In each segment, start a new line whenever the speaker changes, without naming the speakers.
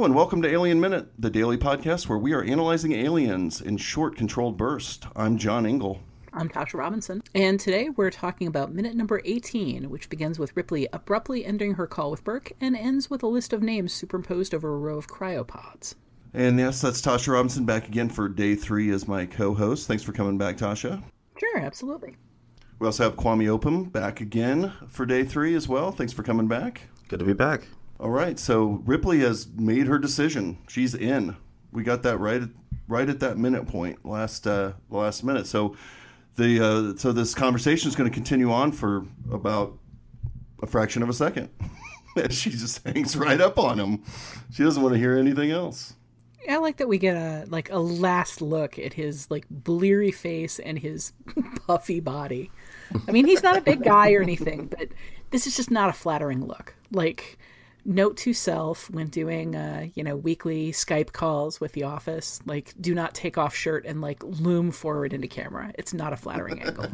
Hello and welcome to Alien Minute, the daily podcast where we are analyzing aliens in short, controlled bursts. I'm John Ingle.
I'm Tasha Robinson, and today we're talking about minute number 18, which begins with Ripley abruptly ending her call with Burke and ends with a list of names superimposed over a row of cryopods.
And yes, that's Tasha Robinson back again for day three as my co host. Thanks for coming back, Tasha.
Sure, absolutely.
We also have Kwame Opam back again for day three as well. Thanks for coming back.
Good to be back.
All right, so Ripley has made her decision. She's in. We got that right, right at that minute point, last uh, last minute. So the uh, so this conversation is going to continue on for about a fraction of a second. she just hangs right up on him. She doesn't want to hear anything else.
I like that we get a like a last look at his like bleary face and his puffy body. I mean, he's not a big guy or anything, but this is just not a flattering look. Like note to self when doing uh, you know weekly Skype calls with the office, like do not take off shirt and like loom forward into camera. It's not a flattering angle.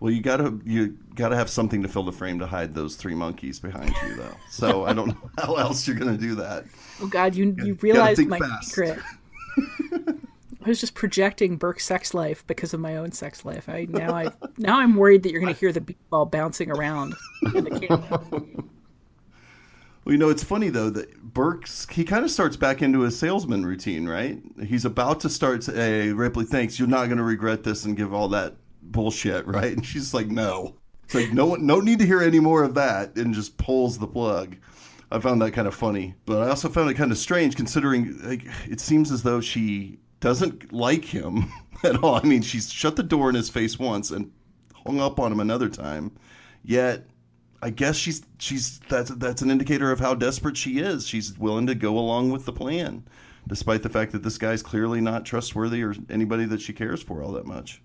Well, you gotta you gotta have something to fill the frame to hide those three monkeys behind you, though. So I don't know how else you're gonna do that.
Oh God, you you realized my fast. secret. I was just projecting Burke's sex life because of my own sex life. I now I now I'm worried that you're going to hear the ball bouncing around in the camera.
Well, you know, it's funny though that Burke's he kind of starts back into his salesman routine, right? He's about to start. Hey, Ripley, thanks. You're not going to regret this and give all that bullshit, right? And she's like, no. It's like no no need to hear any more of that, and just pulls the plug. I found that kind of funny, but I also found it kind of strange considering like, it seems as though she doesn't like him at all. I mean, she's shut the door in his face once and hung up on him another time. Yet, I guess she's she's that's that's an indicator of how desperate she is. She's willing to go along with the plan, despite the fact that this guy's clearly not trustworthy or anybody that she cares for all that much.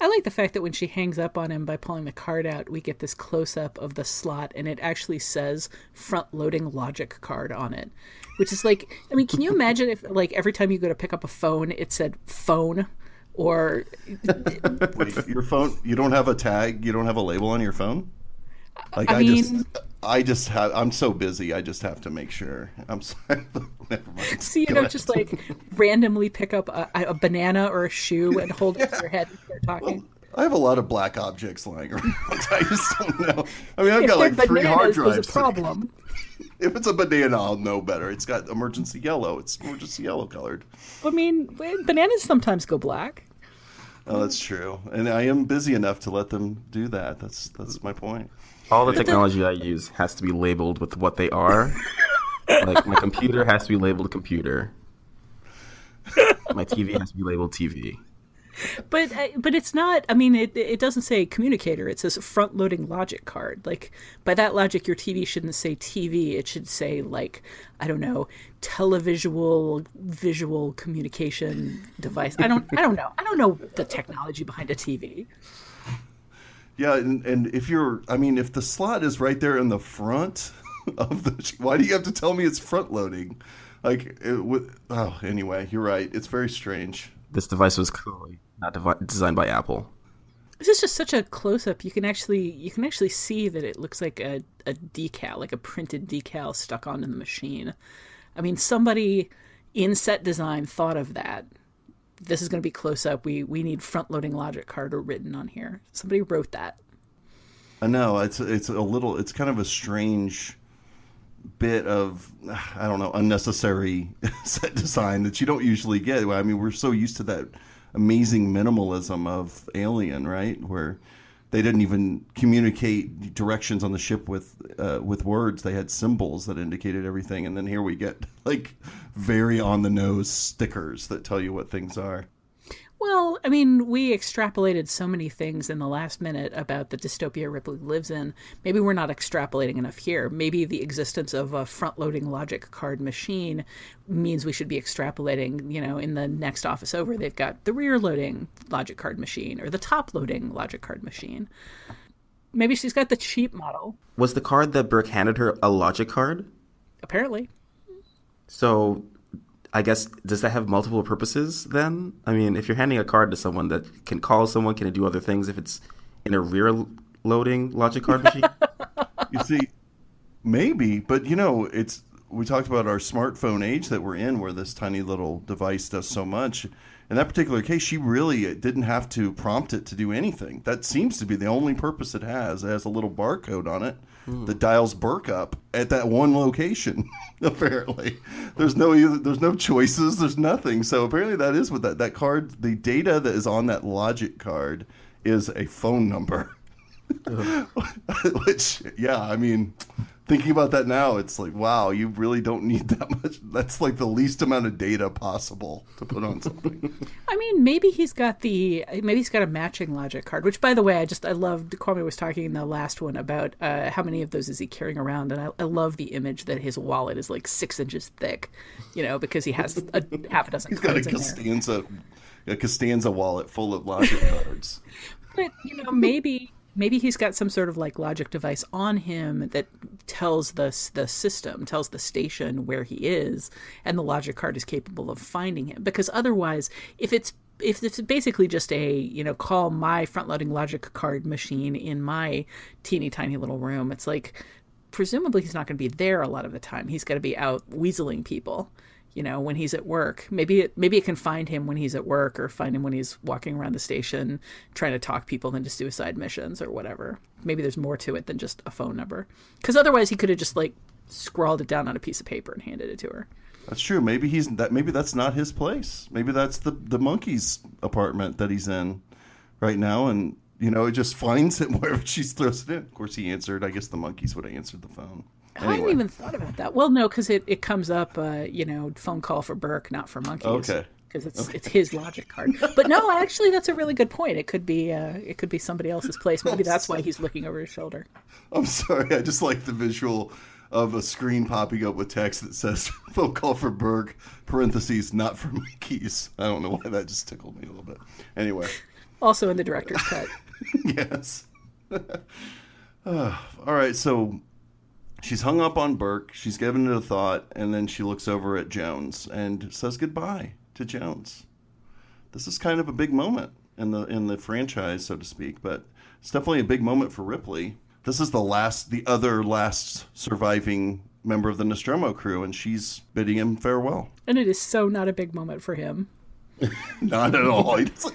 I like the fact that when she hangs up on him by pulling the card out, we get this close up of the slot and it actually says front loading logic card on it. Which is like I mean, can you imagine if like every time you go to pick up a phone it said phone or
Wait, your phone you don't have a tag, you don't have a label on your phone?
Like I, I mean,
just I just have I'm so busy. I just have to make sure. I'm sorry.
Never mind. So you Go know, ahead. just like randomly pick up a, a, banana or a shoe and hold yeah. it to your head and start talking. Well,
I have a lot of black objects lying around. I just don't know. I mean, I've if got like three hard drives.
A problem.
if it's a banana, I'll know better. It's got emergency yellow. It's emergency yellow colored.
I mean, bananas sometimes go black.
Oh, that's true. And I am busy enough to let them do that. That's that's my point.
All the technology I use has to be labeled with what they are. like my computer has to be labeled computer. My TV has to be labeled TV.
But uh, but it's not. I mean, it it doesn't say communicator. It says front loading logic card. Like by that logic, your TV shouldn't say TV. It should say like I don't know, televisual visual communication device. I don't I don't know. I don't know the technology behind a TV.
Yeah, and, and if you're, I mean, if the slot is right there in the front of the, why do you have to tell me it's front loading? Like, it, with, oh, anyway, you're right. It's very strange.
This device was clearly not devi- designed by Apple.
This is just such a close up. You can actually you can actually see that it looks like a, a decal, like a printed decal stuck onto the machine. I mean, somebody in set design thought of that this is going to be close up. We we need front loading logic card or written on here. Somebody wrote that.
I know it's it's a little it's kind of a strange bit of I don't know unnecessary set design that you don't usually get. I mean, we're so used to that amazing minimalism of Alien, right? Where they didn't even communicate directions on the ship with uh, with words. They had symbols that indicated everything, and then here we get like very on the nose stickers that tell you what things are.
Well, I mean, we extrapolated so many things in the last minute about the dystopia Ripley lives in. Maybe we're not extrapolating enough here. Maybe the existence of a front loading logic card machine means we should be extrapolating, you know, in the next office over, they've got the rear loading logic card machine or the top loading logic card machine. Maybe she's got the cheap model.
Was the card that Burke handed her a logic card?
Apparently.
So I guess does that have multiple purposes then? I mean, if you're handing a card to someone that can call someone, can it do other things if it's in a rear loading logic card machine?
you see, maybe, but you know, it's we talked about our smartphone age that we're in, where this tiny little device does so much. In that particular case, she really uh, didn't have to prompt it to do anything. That seems to be the only purpose it has. It has a little barcode on it hmm. that dials Burke up at that one location. apparently, there's no there's no choices. There's nothing. So apparently, that is what that that card. The data that is on that logic card is a phone number. Which, yeah, I mean, thinking about that now, it's like, wow, you really don't need that much. That's like the least amount of data possible to put on something.
I mean, maybe he's got the maybe he's got a matching logic card. Which, by the way, I just I loved. Kwame was talking in the last one about uh, how many of those is he carrying around, and I, I love the image that his wallet is like six inches thick, you know, because he has a half a dozen.
He's got a. Costanza, a Costanza wallet full of logic cards.
But you know, maybe maybe he's got some sort of like logic device on him that tells the the system, tells the station where he is, and the logic card is capable of finding him. Because otherwise, if it's if it's basically just a you know call my front loading logic card machine in my teeny tiny little room, it's like presumably he's not going to be there a lot of the time. He's got to be out weaseling people you know when he's at work maybe it maybe it can find him when he's at work or find him when he's walking around the station trying to talk people into suicide missions or whatever maybe there's more to it than just a phone number because otherwise he could have just like scrawled it down on a piece of paper and handed it to her
That's true. Maybe he's that. Maybe that's not his place. Maybe that's the the monkey's apartment that he's in right now, and you know, it just finds it wherever she throws it in. Of course, he answered. I guess the monkeys would have answered the phone.
I hadn't even thought about that. Well, no, because it, it comes up, uh, you know, phone call for Burke, not for monkeys.
Okay.
Because it's it's his logic card. But no, actually, that's a really good point. It could be uh, it could be somebody else's place. Maybe that's why he's looking over his shoulder.
I'm sorry. I just like the visual of a screen popping up with text that says "phone call for Burke, parentheses, not for monkeys. I don't know why that just tickled me a little bit. Anyway,
Also in the director's cut.
yes. Uh, all right, so she's hung up on Burke. She's given it a thought, and then she looks over at Jones and says goodbye to Jones. This is kind of a big moment in the in the franchise, so to speak, but it's definitely a big moment for Ripley. This is the last, the other last surviving member of the Nostromo crew, and she's bidding him farewell.
And it is so not a big moment for him.
Not at all. He doesn't-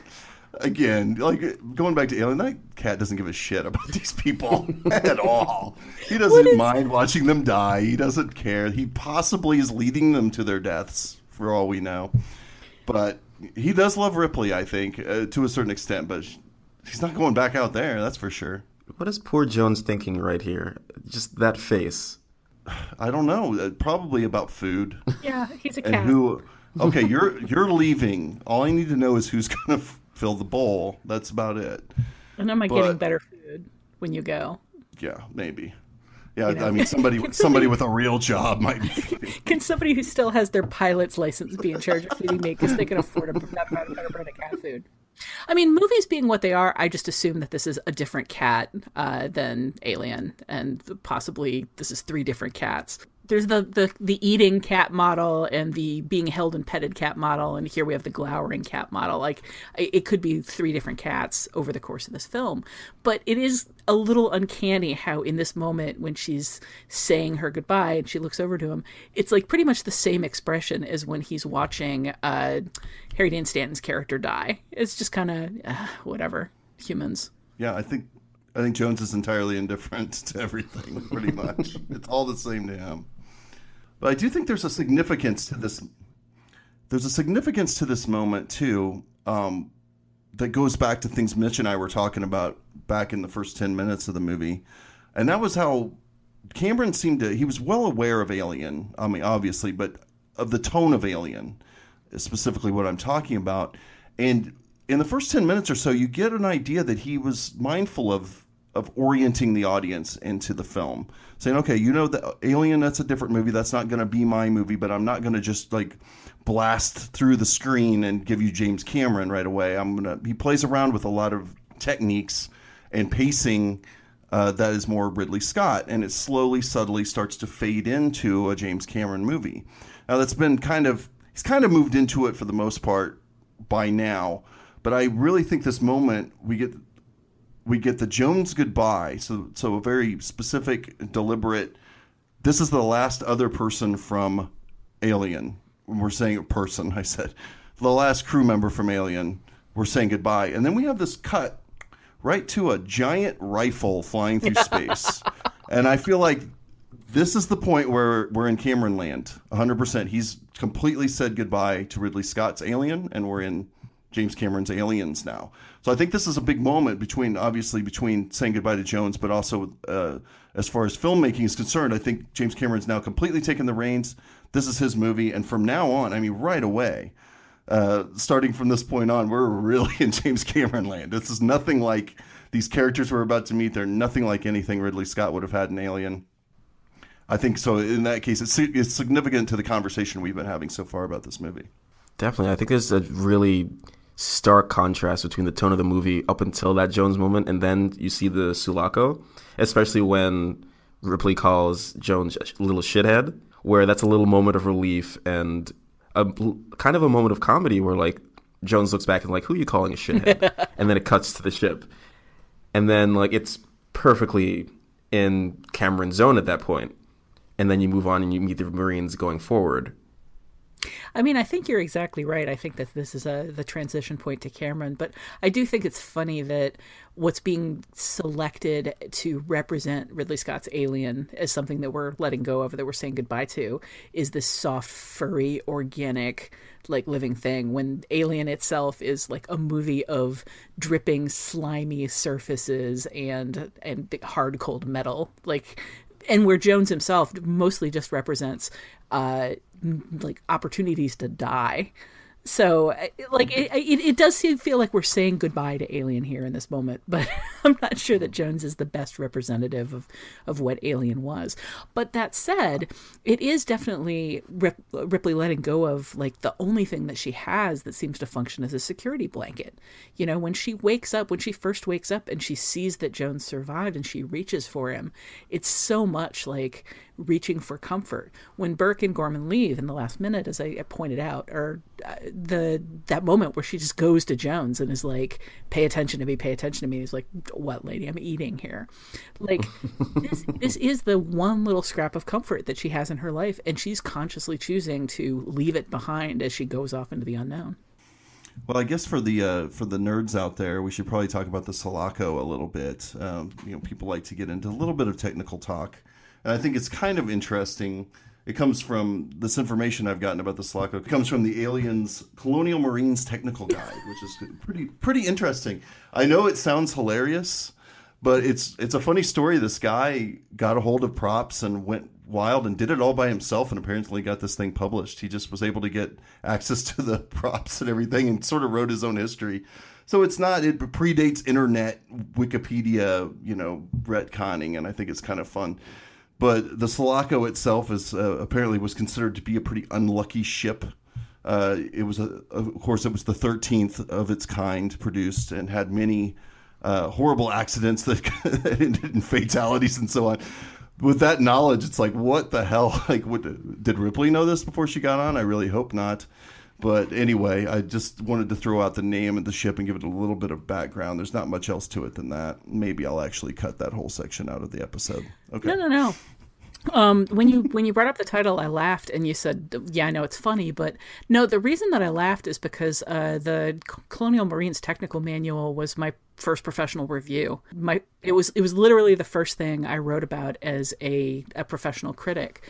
again, like going back to Alien, that cat doesn't give a shit about these people at all. He doesn't mind watching them die. He doesn't care. He possibly is leading them to their deaths, for all we know. But he does love Ripley, I think, uh, to a certain extent. But he's not going back out there. That's for sure.
What is poor Jones thinking right here? Just that face.
I don't know. Uh, probably about food
Yeah, he's a
and
cat.
who. Okay, you're you're leaving. All I need to know is who's going to f- fill the bowl. That's about it.
and am I
but-
getting better food when you go?
Yeah, maybe. Yeah,
know.
I mean, somebody somebody
somebody-
with a real job might be.
Can somebody who still has their pilot's license be in charge of feeding me because they can afford a better, better brand of cat food? I mean, movies being what they are, I just assume that this is a different cat uh, than Alien, and possibly this is three different cats. There's the, the the eating cat model and the being held and petted cat model, and here we have the glowering cat model. Like it could be three different cats over the course of this film, but it is a little uncanny how in this moment when she's saying her goodbye and she looks over to him, it's like pretty much the same expression as when he's watching uh, Harry Dean Stanton's character die. It's just kind of uh, whatever humans.
Yeah, I think I think Jones is entirely indifferent to everything. Pretty much, it's all the same to him. But I do think there's a significance to this. There's a significance to this moment too, um, that goes back to things Mitch and I were talking about back in the first ten minutes of the movie, and that was how Cameron seemed to. He was well aware of Alien. I mean, obviously, but of the tone of Alien, specifically what I'm talking about. And in the first ten minutes or so, you get an idea that he was mindful of of orienting the audience into the film, saying, "Okay, you know the Alien. That's a different movie. That's not going to be my movie. But I'm not going to just like blast through the screen and give you James Cameron right away. I'm gonna." He plays around with a lot of techniques and pacing uh, that is more Ridley Scott, and it slowly, subtly starts to fade into a James Cameron movie. Now that's been kind of he's kind of moved into it for the most part by now, but I really think this moment we get we get the Jones goodbye, so so a very specific, deliberate this is the last other person from Alien. We're saying a person, I said. The last crew member from Alien. We're saying goodbye. And then we have this cut right to a giant rifle flying through space. and I feel like this is the point where we're in Cameron land. 100%. He's completely said goodbye to Ridley Scott's Alien, and we're in James Cameron's Aliens now. So I think this is a big moment between, obviously, between saying goodbye to Jones, but also uh, as far as filmmaking is concerned, I think James Cameron's now completely taken the reins. This is his movie, and from now on, I mean, right away, uh, starting from this point on, we're really in James Cameron land. This is nothing like these characters we're about to meet. They're nothing like anything Ridley Scott would have had in Alien. I think so. In that case, it's, it's significant to the conversation we've been having so far about this movie.
Definitely, I think there's a really stark contrast between the tone of the movie up until that Jones moment, and then you see the Sulaco, especially when Ripley calls Jones a little shithead, where that's a little moment of relief and a kind of a moment of comedy where like Jones looks back and like, who are you calling a shithead? and then it cuts to the ship, and then like it's perfectly in Cameron's zone at that point, and then you move on and you meet the Marines going forward
I mean, I think you're exactly right. I think that this is a the transition point to Cameron, but I do think it's funny that what's being selected to represent Ridley Scott's Alien as something that we're letting go of, that we're saying goodbye to, is this soft, furry, organic, like living thing. When Alien itself is like a movie of dripping, slimy surfaces and and hard, cold metal, like and where Jones himself mostly just represents uh, like opportunities to die so like it, it, it, does feel like we're saying goodbye to alien here in this moment but i'm not sure that jones is the best representative of, of what alien was but that said it is definitely Rip, ripley letting go of like the only thing that she has that seems to function as a security blanket you know when she wakes up when she first wakes up and she sees that jones survived and she reaches for him it's so much like reaching for comfort. When Burke and Gorman leave in the last minute, as I pointed out, uh, the that moment where she just goes to Jones and is like, "Pay attention to me, pay attention to me." He's like, "What, lady? I'm eating here." Like this, this is the one little scrap of comfort that she has in her life, and she's consciously choosing to leave it behind as she goes off into the unknown.
Well, I guess for the uh, for the nerds out there, we should probably talk about the Sulaco a little bit. Um, you know, people like to get into a little bit of technical talk. And I think it's kind of interesting. It comes from this information I've gotten about the Sulaco. It comes from the Aliens Colonial Marines Technical Guide, which is pretty pretty interesting. I know it sounds hilarious, but it's it's a funny story. This guy got a hold of props and went wild and did it all by himself and apparently got this thing published. He just was able to get access to the props and everything and sort of wrote his own history. So it's not it predates internet Wikipedia, you know, retconning and I think it's kind of fun. But the Sulaco itself is uh, apparently was considered to be a pretty unlucky ship. Uh, it was, a, of course, it was the 13th of its kind produced and had many uh, horrible accidents that ended in fatalities and so on. With that knowledge, it's like, what the hell? Like, what, did Ripley know this before she got on? I really hope not. But anyway, I just wanted to throw out the name of the ship and give it a little bit of background. There's not much else to it than that. Maybe I'll actually cut that whole section out of the episode. Okay.
No, no, no. Um, when you when you brought up the title, I laughed, and you said, "Yeah, I know it's funny." But no, the reason that I laughed is because uh, the Colonial Marines Technical Manual was my first professional review. My it was it was literally the first thing I wrote about as a a professional critic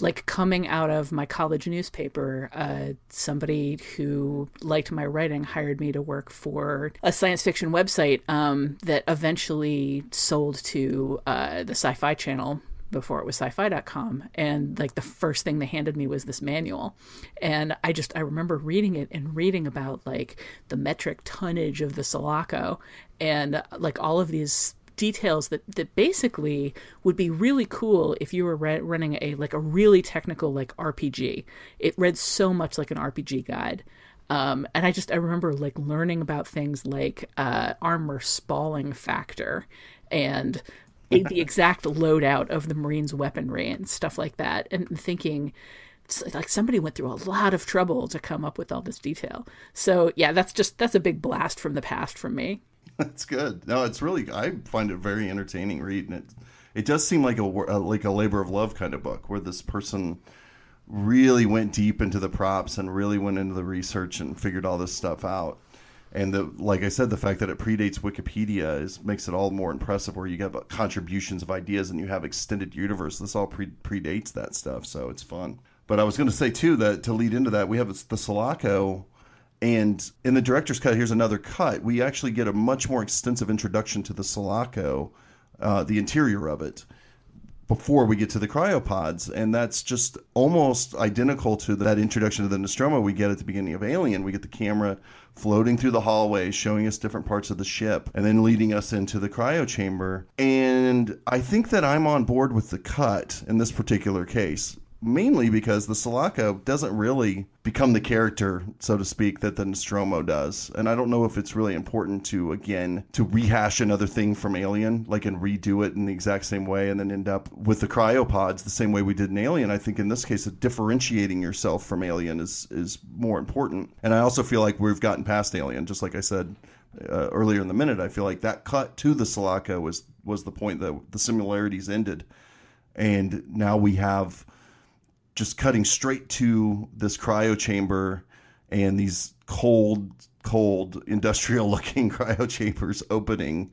like coming out of my college newspaper, uh, somebody who liked my writing hired me to work for a science fiction website um, that eventually sold to uh, the Sci Fi Channel before it was sci-fi.com and like the first thing they handed me was this manual. And i just i remember reading it and reading about like the metric tonnage of the sulaco. And like all of these details that that basically would be really cool if you were re- running a like a really technical like RPG. It read so much like an RPG guide. Um, and I just I remember like learning about things like uh, armor spalling factor and the exact loadout of the Marines' weaponry and stuff like that, and thinking like somebody went through a lot of trouble to come up with all this detail. So yeah, that's just that's a big blast from the past from me.
That's good. No, it's really I find it very entertaining read, it it does seem like a, a uh, like a labor of love kind of book where this person really went deep into the props and really went into the research and figured all this stuff out. And the like I said, the fact that it predates Wikipedia is makes it all more impressive. Where you get contributions of ideas and you have extended universe. This all pre- predates that stuff, so it's fun. But I was going to say too that to lead into that, we have the Sulaco, and in the director's cut, here's another cut. We actually get a much more extensive introduction to the Sulaco, uh, the interior of it before we get to the cryopods. And that's just almost identical to that introduction to the nostromo we get at the beginning of alien. We get the camera floating through the hallway showing us different parts of the ship and then leading us into the cryo chamber. And i think that i'm on board with the cut in this particular case mainly because the Sulaco doesn't really become the character, so to speak, that the Nostromo does. And I don't know if it's really important to, again, to rehash another thing from Alien, like and redo it in the exact same way and then end up with the cryopods the same way we did in Alien. I think in this case, differentiating yourself from Alien is, is more important. And I also feel like we've gotten past Alien, just like I said uh, earlier in the minute. I feel like that cut to the Sulaco was, was the point that the similarities ended. And now we have just cutting straight to this cryo chamber and these cold, cold industrial looking cryo chambers opening.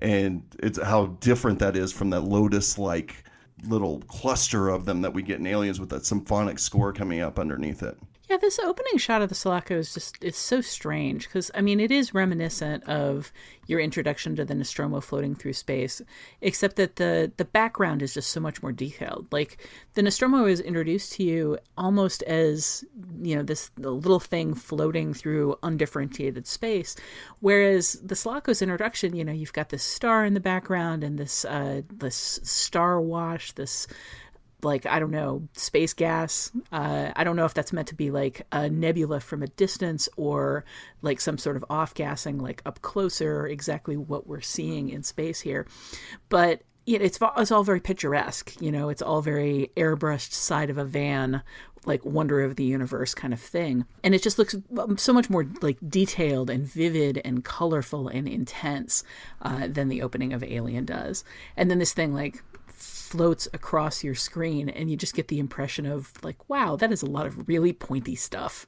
And it's how different that is from that Lotus like little cluster of them that we get in Aliens with that symphonic score coming up underneath it.
Yeah, this opening shot of the Sulaco is just it's so strange because I mean it is reminiscent of your introduction to the Nostromo floating through space, except that the the background is just so much more detailed. Like the Nostromo is introduced to you almost as you know this little thing floating through undifferentiated space, whereas the Sulaco's introduction, you know, you've got this star in the background and this uh, this star wash, this like I don't know space gas. Uh, I don't know if that's meant to be like a nebula from a distance or like some sort of off gassing like up closer. Exactly what we're seeing in space here, but you know, it's it's all very picturesque. You know, it's all very airbrushed side of a van, like wonder of the universe kind of thing, and it just looks so much more like detailed and vivid and colorful and intense uh, than the opening of Alien does. And then this thing like floats across your screen and you just get the impression of like wow that is a lot of really pointy stuff.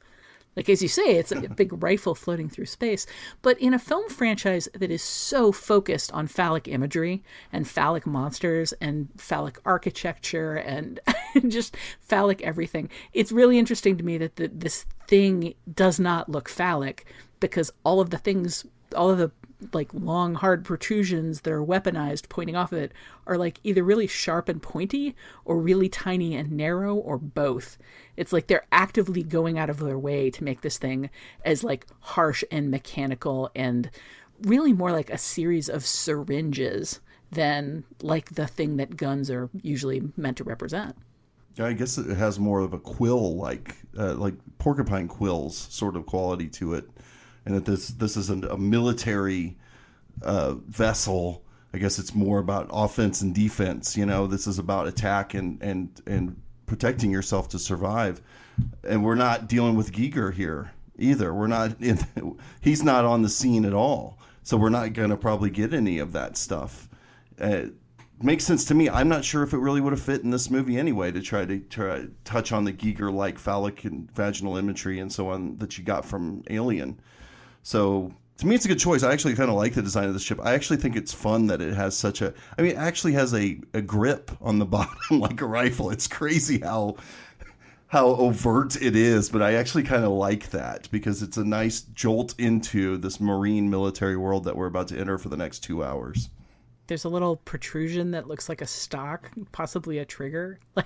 Like as you say it's a big rifle floating through space. But in a film franchise that is so focused on phallic imagery and phallic monsters and phallic architecture and just phallic everything it's really interesting to me that the, this thing does not look phallic because all of the things all of the like long hard protrusions that are weaponized pointing off of it are like either really sharp and pointy or really tiny and narrow or both. It's like they're actively going out of their way to make this thing as like harsh and mechanical and really more like a series of syringes than like the thing that guns are usually meant to represent.
I guess it has more of a quill like uh, like porcupine quills sort of quality to it and that this this is a, military uh, vessel. I guess it's more about offense and defense. You know, this is about attack and and and protecting yourself to survive. And we're not dealing with Giger here either. We're not. In, he's not on the scene at all. So we're not going to probably get any of that stuff. Uh, makes sense to me. I'm not sure if it really would have fit in this movie anyway to try to try touch on the Giger like phallic and vaginal imagery and so on that you got from Alien. So to me, it's a good choice. I actually kind of like the design of the ship. I actually think it's fun that it has such a. I mean, it actually has a, a grip on the bottom like a rifle. It's crazy how how overt it is, but I actually kind of like that because it's a nice jolt into this marine military world that we're about to enter for the next two hours.
There's a little protrusion that looks like a stock, possibly a trigger.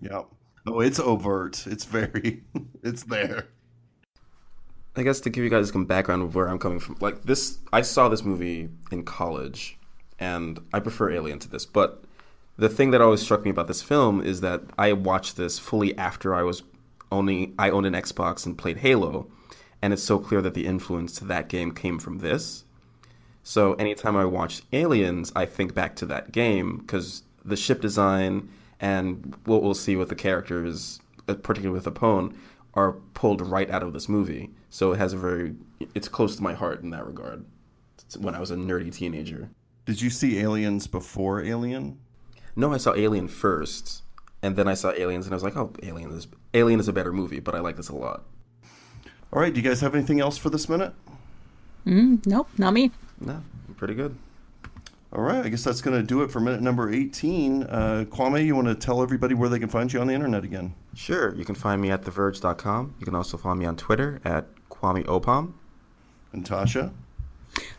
yeah. Oh, it's overt. It's very. It's there.
I guess to give you guys some background of where I'm coming from, like this, I saw this movie in college, and I prefer Alien to this. But the thing that always struck me about this film is that I watched this fully after I was only I owned an Xbox and played Halo, and it's so clear that the influence to that game came from this. So anytime I watch Aliens, I think back to that game because the ship design and what we'll see with the characters, uh, particularly with Apone, are pulled right out of this movie. So it has a very, it's close to my heart in that regard. It's when I was a nerdy teenager.
Did you see Aliens before Alien?
No, I saw Alien first, and then I saw Aliens, and I was like, oh, Alien is Alien is a better movie, but I like this a lot.
All right. Do you guys have anything else for this minute?
Mm, nope, not me.
No, pretty good.
All right. I guess that's going to do it for minute number 18. Uh, Kwame, you want to tell everybody where they can find you on the internet again?
Sure, you can find me at TheVerge.com. You can also find me on Twitter at Kwame Opam.
And Tasha?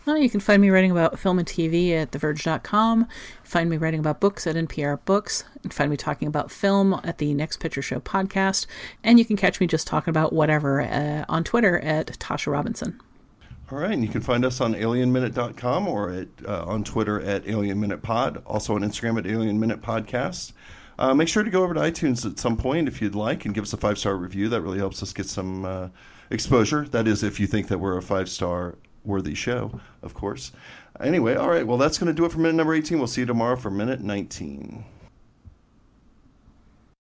Well, you can find me writing about film and TV at TheVerge.com. Find me writing about books at NPR Books. And find me talking about film at the Next Picture Show podcast. And you can catch me just talking about whatever uh, on Twitter at Tasha Robinson.
All right, and you can find us on alienminute.com or at, uh, on Twitter at alienminutepod, also on Instagram at Alien Minute Podcast. Uh, make sure to go over to iTunes at some point if you'd like and give us a five star review. That really helps us get some uh, exposure. That is, if you think that we're a five star worthy show, of course. Anyway, all right, well, that's going to do it for minute number 18. We'll see you tomorrow for minute 19.